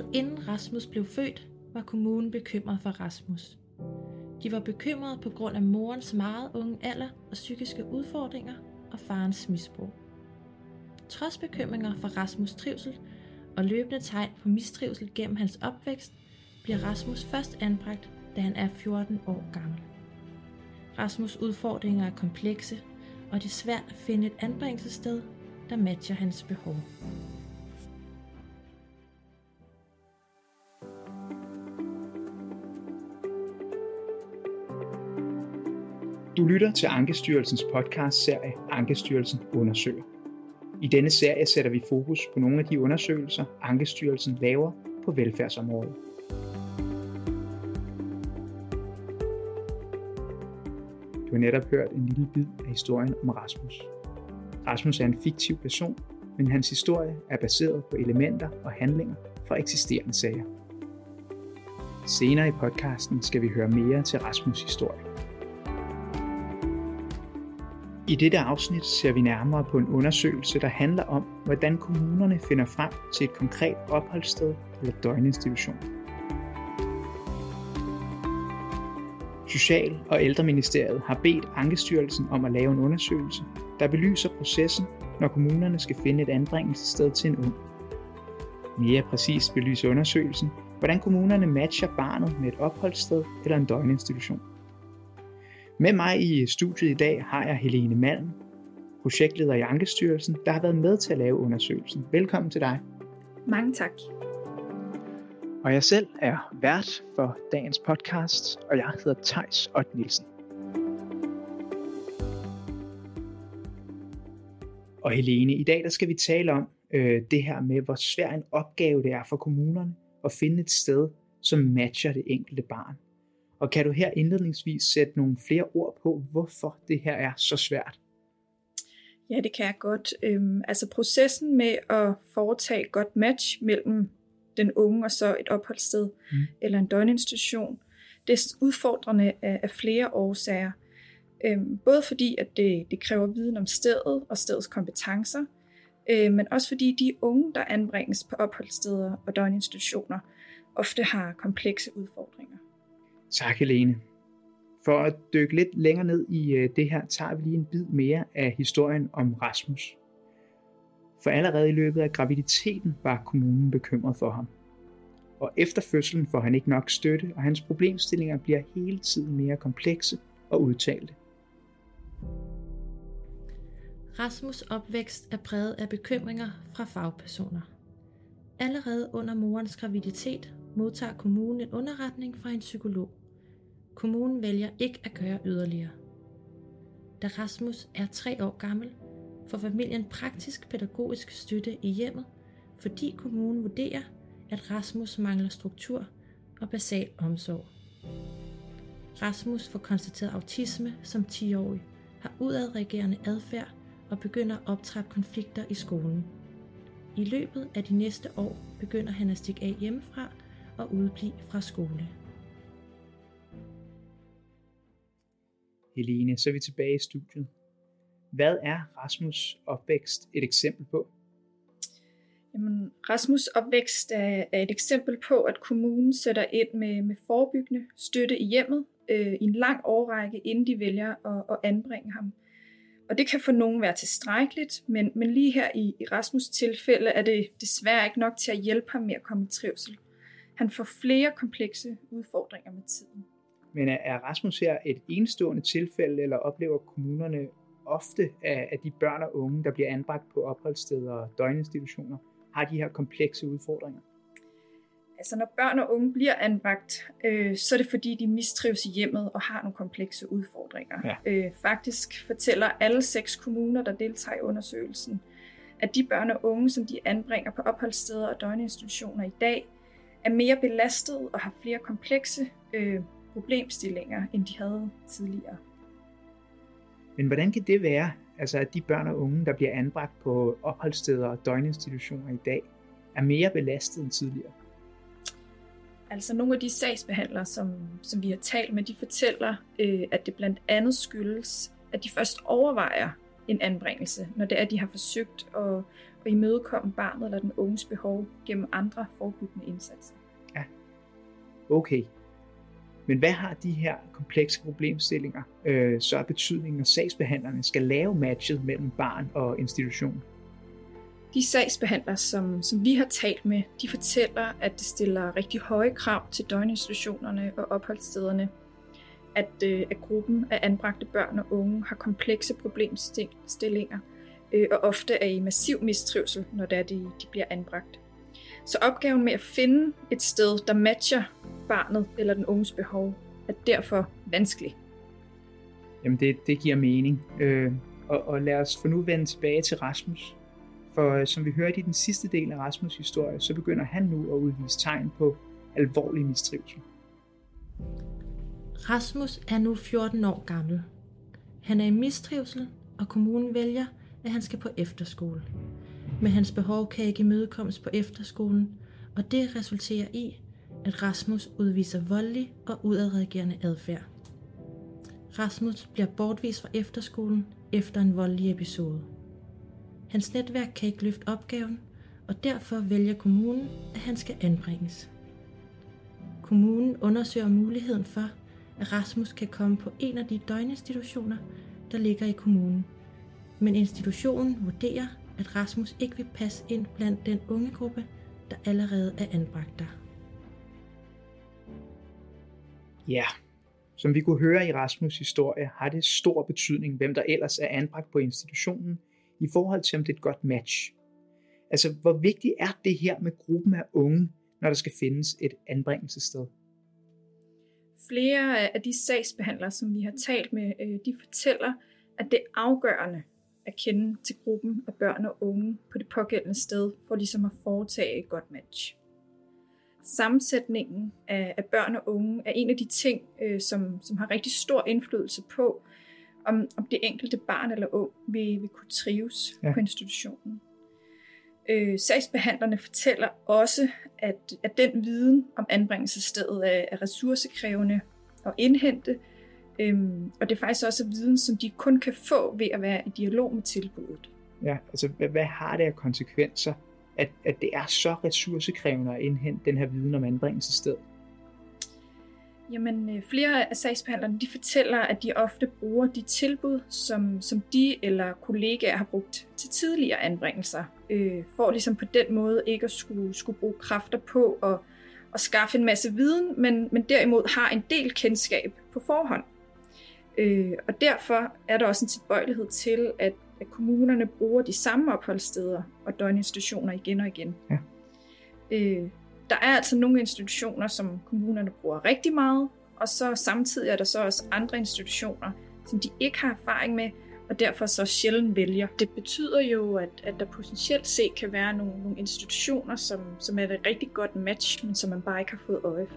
Allerede inden Rasmus blev født, var kommunen bekymret for Rasmus. De var bekymrede på grund af morens meget unge alder og psykiske udfordringer og farens misbrug. Trods bekymringer for Rasmus' trivsel og løbende tegn på mistrivsel gennem hans opvækst, bliver Rasmus først anbragt, da han er 14 år gammel. Rasmus' udfordringer er komplekse, og det er svært at finde et anbringelsessted, der matcher hans behov. Lytter til Ankestyrelsens podcast-serie Ankestyrelsen undersøger. I denne serie sætter vi fokus på nogle af de undersøgelser, Ankestyrelsen laver på velfærdsområdet. Du har netop hørt en lille bid af historien om Rasmus. Rasmus er en fiktiv person, men hans historie er baseret på elementer og handlinger fra eksisterende sager. Senere i podcasten skal vi høre mere til Rasmus' historie. I dette afsnit ser vi nærmere på en undersøgelse, der handler om, hvordan kommunerne finder frem til et konkret opholdssted eller døgninstitution. Social- og ældreministeriet har bedt Ankestyrelsen om at lave en undersøgelse, der belyser processen, når kommunerne skal finde et anbringelsessted til en ung. Mere præcist belyser undersøgelsen, hvordan kommunerne matcher barnet med et opholdssted eller en døgninstitution. Med mig i studiet i dag har jeg Helene Malm, projektleder i Ankestyrelsen, der har været med til at lave undersøgelsen. Velkommen til dig. Mange tak. Og jeg selv er vært for dagens podcast, og jeg hedder Tejs Ott Nielsen. Og Helene, i dag der skal vi tale om øh, det her med, hvor svær en opgave det er for kommunerne at finde et sted, som matcher det enkelte barn. Og kan du her indledningsvis sætte nogle flere ord på, hvorfor det her er så svært? Ja, det kan jeg godt. Øhm, altså processen med at foretage et godt match mellem den unge og så et opholdssted mm. eller en døgninstitution, det er udfordrende af, af flere årsager. Øhm, både fordi, at det, det kræver viden om stedet og stedets kompetencer, øh, men også fordi de unge, der anbringes på opholdssteder og døgninstitutioner, ofte har komplekse udfordringer. Tak, Helene. For at dykke lidt længere ned i øh, det her, tager vi lige en bid mere af historien om Rasmus. For allerede i løbet af graviditeten var kommunen bekymret for ham. Og efter fødslen får han ikke nok støtte, og hans problemstillinger bliver hele tiden mere komplekse og udtalte. Rasmus' opvækst er præget af bekymringer fra fagpersoner. Allerede under morens graviditet modtager kommunen en underretning fra en psykolog. Kommunen vælger ikke at gøre yderligere. Da Rasmus er tre år gammel, får familien praktisk pædagogisk støtte i hjemmet, fordi kommunen vurderer, at Rasmus mangler struktur og basal omsorg. Rasmus får konstateret autisme som 10-årig, har udadreagerende adfærd og begynder at optrappe konflikter i skolen. I løbet af de næste år begynder han at stikke af hjemmefra og udblive fra skole. Helene, så er vi tilbage i studiet. Hvad er Rasmus' opvækst et eksempel på? Jamen, Rasmus' opvækst er, er et eksempel på, at kommunen sætter ind med, med forebyggende støtte i hjemmet øh, i en lang årrække, inden de vælger at, at anbringe ham. Og det kan for nogen være tilstrækkeligt, men, men lige her i, i Rasmus' tilfælde er det desværre ikke nok til at hjælpe ham med at komme i trivsel. Han får flere komplekse udfordringer med tiden. Men er Rasmus her et enestående tilfælde, eller oplever kommunerne ofte, at de børn og unge, der bliver anbragt på opholdssteder og døgninstitutioner, har de her komplekse udfordringer? Altså når børn og unge bliver anbragt, øh, så er det fordi, de mistrives i hjemmet og har nogle komplekse udfordringer. Ja. Øh, faktisk fortæller alle seks kommuner, der deltager i undersøgelsen, at de børn og unge, som de anbringer på opholdssteder og døgninstitutioner i dag, er mere belastet og har flere komplekse øh, problemstillinger, end de havde tidligere. Men hvordan kan det være, altså at de børn og unge, der bliver anbragt på opholdssteder og døgninstitutioner i dag, er mere belastet end tidligere? Altså nogle af de sagsbehandlere, som, som vi har talt med, de fortæller, øh, at det blandt andet skyldes, at de først overvejer en anbringelse, når det er, at de har forsøgt at, og imødekomme barnet eller den unges behov gennem andre forebyggende indsatser. Ja, okay. Men hvad har de her komplekse problemstillinger øh, så af betydning, når sagsbehandlerne skal lave matchet mellem barn og institution? De sagsbehandlere, som, som vi har talt med, de fortæller, at det stiller rigtig høje krav til døgninstitutionerne og opholdsstederne, at, øh, at gruppen af anbragte børn og unge har komplekse problemstillinger øh, og ofte er i massiv mistrivsel, når det er, de, de bliver anbragt. Så opgaven med at finde et sted, der matcher barnet eller den unges behov, er derfor vanskelig. Jamen det, det giver mening. Øh, og, og lad os for nu vende tilbage til Rasmus. For øh, som vi hørte i den sidste del af Rasmus' historie, så begynder han nu at udvise tegn på alvorlig mistrivsel. Rasmus er nu 14 år gammel. Han er i mistrivsel, og kommunen vælger, at han skal på efterskole. Men hans behov kan ikke imødekommes på efterskolen, og det resulterer i, at Rasmus udviser voldelig og udadreagerende adfærd. Rasmus bliver bortvist fra efterskolen efter en voldelig episode. Hans netværk kan ikke løfte opgaven, og derfor vælger kommunen, at han skal anbringes. Kommunen undersøger muligheden for, at Rasmus kan komme på en af de døgninstitutioner, der ligger i kommunen. Men institutionen vurderer, at Rasmus ikke vil passe ind blandt den unge gruppe, der allerede er anbragt der. Ja, som vi kunne høre i Rasmus' historie, har det stor betydning, hvem der ellers er anbragt på institutionen, i forhold til om det er et godt match. Altså, hvor vigtigt er det her med gruppen af unge, når der skal findes et anbringelsessted? Flere af de sagsbehandlere, som vi har talt med, øh, de fortæller, at det er afgørende at kende til gruppen af børn og unge på det pågældende sted, for ligesom at foretage et godt match. Sammensætningen af, børn og unge er en af de ting, øh, som, som har rigtig stor indflydelse på, om, om det enkelte barn eller ung vil, vil kunne trives ja. på institutionen. Øh, sagsbehandlerne fortæller også, at, at den viden om anbringelsesstedet er, er ressourcekrævende at indhente, øhm, og det er faktisk også viden, som de kun kan få ved at være i dialog med tilbuddet. Ja, altså hvad, hvad har det af konsekvenser, at, at det er så ressourcekrævende at indhente den her viden om anbringelsesstedet? Jamen, øh, flere af sagsbehandlerne de fortæller, at de ofte bruger de tilbud, som, som de eller kollegaer har brugt til tidligere anbringelser, øh, for ligesom på den måde ikke at skulle, skulle bruge kræfter på at, at skaffe en masse viden, men, men derimod har en del kendskab på forhånd. Øh, og derfor er der også en tilbøjelighed til, at, at kommunerne bruger de samme opholdssteder og døgninstitutioner igen og igen. Ja. Øh, der er altså nogle institutioner, som kommunerne bruger rigtig meget, og så samtidig er der så også andre institutioner, som de ikke har erfaring med, og derfor så sjældent vælger. Det betyder jo, at, at der potentielt set kan være nogle, nogle institutioner, som, som er et rigtig godt match, men som man bare ikke har fået øje for.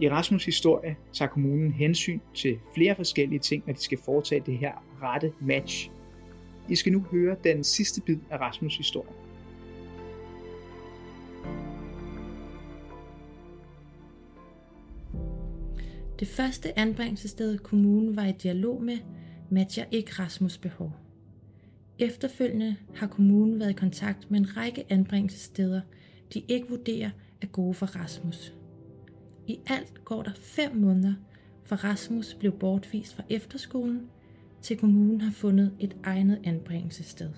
I Rasmus' historie tager kommunen hensyn til flere forskellige ting, når de skal foretage det her rette match i skal nu høre den sidste bid af Rasmus' historie. Det første anbringelsessted, kommunen var i dialog med, matcher ikke Rasmus' behov. Efterfølgende har kommunen været i kontakt med en række anbringelsessteder, de ikke vurderer er gode for Rasmus. I alt går der fem måneder, for Rasmus blev bortvist fra efterskolen til kommunen har fundet et egnet anbringelsessted.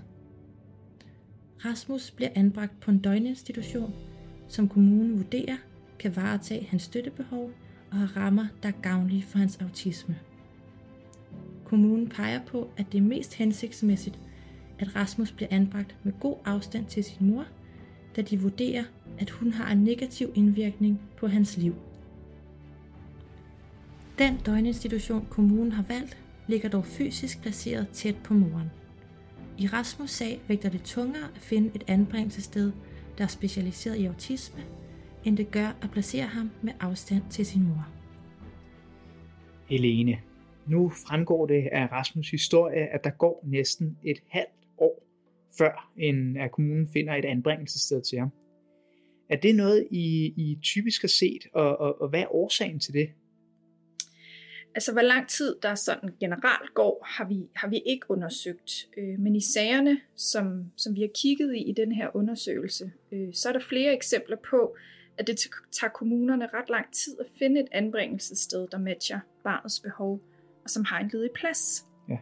Rasmus bliver anbragt på en døgninstitution, som kommunen vurderer kan varetage hans støttebehov og har rammer, der er gavnlige for hans autisme. Kommunen peger på, at det er mest hensigtsmæssigt, at Rasmus bliver anbragt med god afstand til sin mor, da de vurderer, at hun har en negativ indvirkning på hans liv. Den døgninstitution, kommunen har valgt, ligger dog fysisk placeret tæt på moren. I Rasmus' sag vægter det tungere at finde et anbringelsessted, der er specialiseret i autisme, end det gør at placere ham med afstand til sin mor. Helene, nu fremgår det af Rasmus' historie, at der går næsten et halvt år, før en af kommunen finder et anbringelsessted til ham. Er det noget, I, I typisk har set, og, og, og hvad er årsagen til det? Altså, hvor lang tid der sådan generelt går, har vi, har vi ikke undersøgt. Øh, men i sagerne, som, som vi har kigget i i den her undersøgelse, øh, så er der flere eksempler på, at det tager kommunerne ret lang tid at finde et anbringelsessted, der matcher barnets behov, og som har en ledig plads. Ja.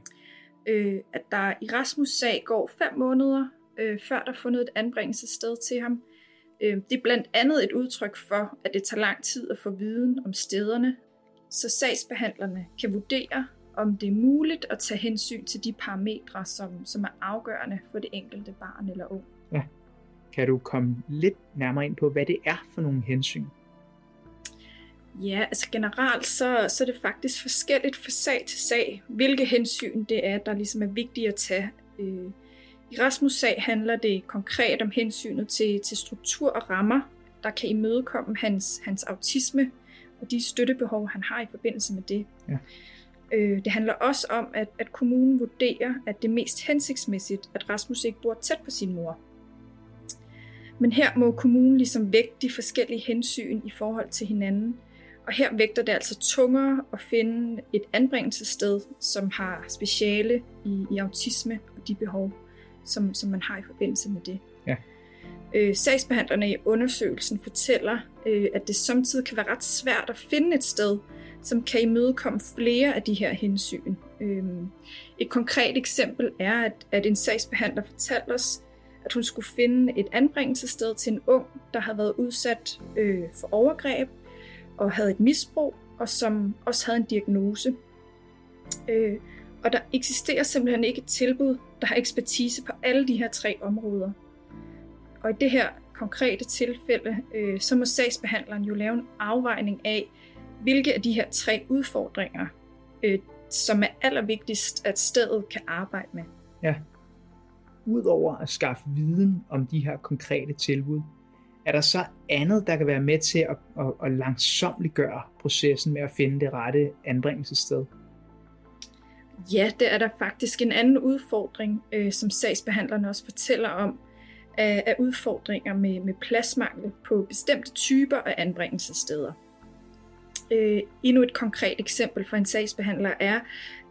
Øh, at der i Rasmus' sag går fem måneder, øh, før der er fundet et anbringelsessted til ham. Øh, det er blandt andet et udtryk for, at det tager lang tid at få viden om stederne, så sagsbehandlerne kan vurdere, om det er muligt at tage hensyn til de parametre, som, som er afgørende for det enkelte barn eller ung. Ja. Kan du komme lidt nærmere ind på, hvad det er for nogle hensyn? Ja, altså generelt så, så er det faktisk forskelligt fra sag til sag, hvilke hensyn det er, der ligesom er vigtige at tage. Øh, I Rasmus' sag handler det konkret om hensynet til, til struktur og rammer, der kan imødekomme hans, hans autisme og de støttebehov, han har i forbindelse med det. Ja. Øh, det handler også om, at, at kommunen vurderer, at det er mest hensigtsmæssigt, at Rasmus ikke bor tæt på sin mor. Men her må kommunen ligesom vægte de forskellige hensyn i forhold til hinanden. Og her vægter det altså tungere at finde et anbringelsessted, som har speciale i, i autisme og de behov, som, som man har i forbindelse med det. Ja. Øh, sagsbehandlerne i undersøgelsen fortæller, øh, at det samtidig kan være ret svært at finde et sted, som kan imødekomme flere af de her hensyn. Øh, et konkret eksempel er, at, at en sagsbehandler fortalte os, at hun skulle finde et anbringelsessted til en ung, der havde været udsat øh, for overgreb og havde et misbrug, og som også havde en diagnose. Øh, og der eksisterer simpelthen ikke et tilbud, der har ekspertise på alle de her tre områder. Og i det her konkrete tilfælde, øh, så må sagsbehandleren jo lave en afvejning af, hvilke af de her tre udfordringer, øh, som er allervigtigst, at stedet kan arbejde med. Ja. Udover at skaffe viden om de her konkrete tilbud, er der så andet, der kan være med til at, at, at langsomt gøre processen med at finde det rette anbringelsessted? Ja, det er der faktisk en anden udfordring, øh, som sagsbehandlerne også fortæller om, af, af udfordringer med, med pladsmangel på bestemte typer af anbringelsessteder. Øh, endnu et konkret eksempel for en sagsbehandler er,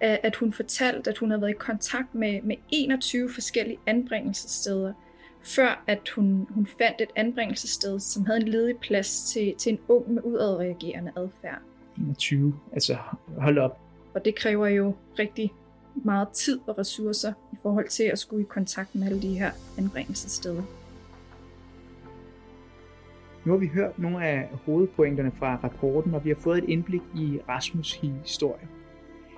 at hun fortalte, at hun havde været i kontakt med, med 21 forskellige anbringelsessteder, før at hun, hun fandt et anbringelsessted, som havde en ledig plads til, til en ung med udadreagerende adfærd. 21, altså hold op. Og det kræver jo rigtig meget tid og ressourcer i forhold til at skulle i kontakt med alle de her anbringelsessteder. Nu har vi hørt nogle af hovedpointerne fra rapporten, og vi har fået et indblik i Rasmus' historie.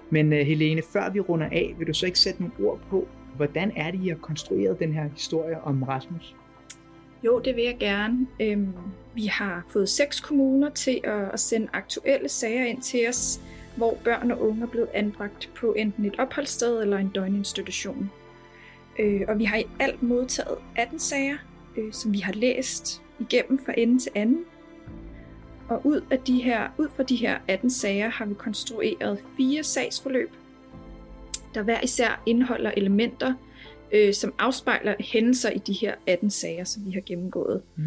Men uh, Helene, før vi runder af, vil du så ikke sætte nogle ord på, hvordan er det, I har konstrueret den her historie om Rasmus? Jo, det vil jeg gerne. Øhm, vi har fået seks kommuner til at, at sende aktuelle sager ind til os, hvor børn og unge er blevet anbragt på enten et opholdssted eller en døgninstitution. Øh, og vi har i alt modtaget 18 sager, øh, som vi har læst igennem fra ende til anden. Og ud, af de her, ud fra de her 18 sager har vi konstrueret fire sagsforløb, der hver især indeholder elementer, øh, som afspejler hændelser i de her 18 sager, som vi har gennemgået. Mm.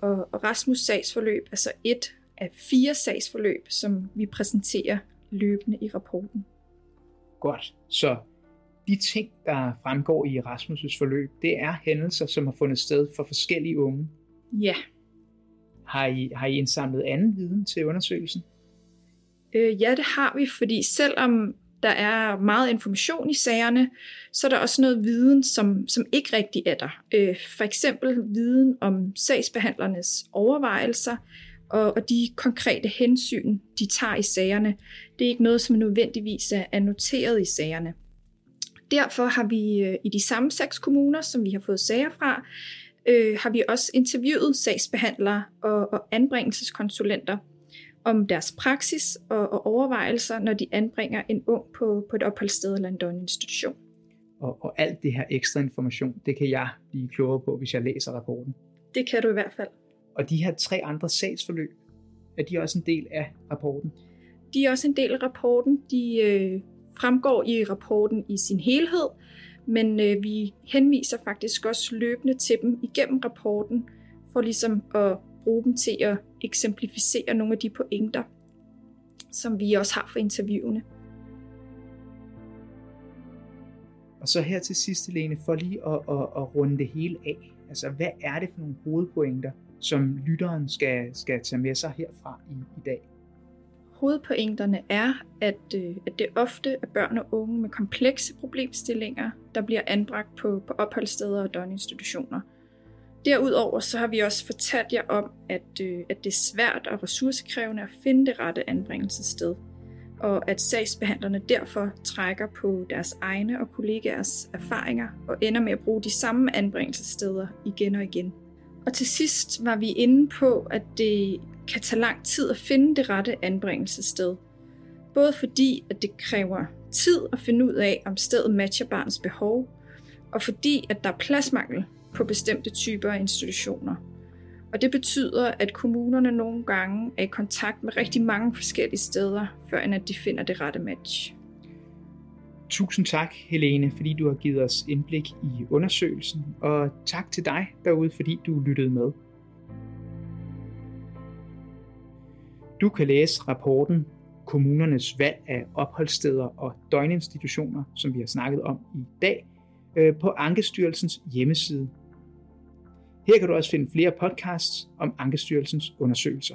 Og, og Rasmus sagsforløb er så et af fire sagsforløb, som vi præsenterer løbende i rapporten. Godt. Så de ting, der fremgår i Rasmus' forløb, det er hændelser, som har fundet sted for forskellige unge. Ja. Har I, har I indsamlet anden viden til undersøgelsen? Øh, ja, det har vi, fordi selvom der er meget information i sagerne, så er der også noget viden, som, som ikke rigtig er der. Øh, for eksempel viden om sagsbehandlernes overvejelser, og, og de konkrete hensyn, de tager i sagerne, det er ikke noget, som nødvendigvis er noteret i sagerne. Derfor har vi øh, i de samme seks kommuner, som vi har fået sager fra, øh, har vi også interviewet sagsbehandlere og, og anbringelseskonsulenter om deres praksis og, og overvejelser, når de anbringer en ung på, på et opholdssted eller en døgninstitution. Og, og alt det her ekstra information, det kan jeg blive klogere på, hvis jeg læser rapporten. Det kan du i hvert fald. Og de her tre andre sagsforløb, er de også en del af rapporten? De er også en del af rapporten. De øh, fremgår i rapporten i sin helhed, men øh, vi henviser faktisk også løbende til dem igennem rapporten, for ligesom at bruge dem til at eksemplificere nogle af de pointer. som vi også har for interviewene. Og så her til sidst, Helene, for lige at, at, at runde det hele af. Altså, hvad er det for nogle hovedpointer, som lytteren skal, skal tage med sig herfra i, i dag? Hovedpointerne er, at, øh, at det ofte er børn og unge med komplekse problemstillinger, der bliver anbragt på, på opholdssteder og døgninstitutioner. Derudover så har vi også fortalt jer om, at, øh, at det er svært og ressourcekrævende at finde det rette anbringelsessted, og at sagsbehandlerne derfor trækker på deres egne og kollegaers erfaringer og ender med at bruge de samme anbringelsessteder igen og igen. Og til sidst var vi inde på, at det kan tage lang tid at finde det rette anbringelsessted. Både fordi, at det kræver tid at finde ud af, om stedet matcher barnets behov, og fordi, at der er pladsmangel på bestemte typer af institutioner. Og det betyder, at kommunerne nogle gange er i kontakt med rigtig mange forskellige steder, før end at de finder det rette match. Tusind tak, Helene, fordi du har givet os indblik i undersøgelsen, og tak til dig derude, fordi du lyttede med. Du kan læse rapporten Kommunernes valg af opholdssteder og døgninstitutioner, som vi har snakket om i dag, øh, på Ankestyrelsens hjemmeside. Her kan du også finde flere podcasts om Ankestyrelsens undersøgelser.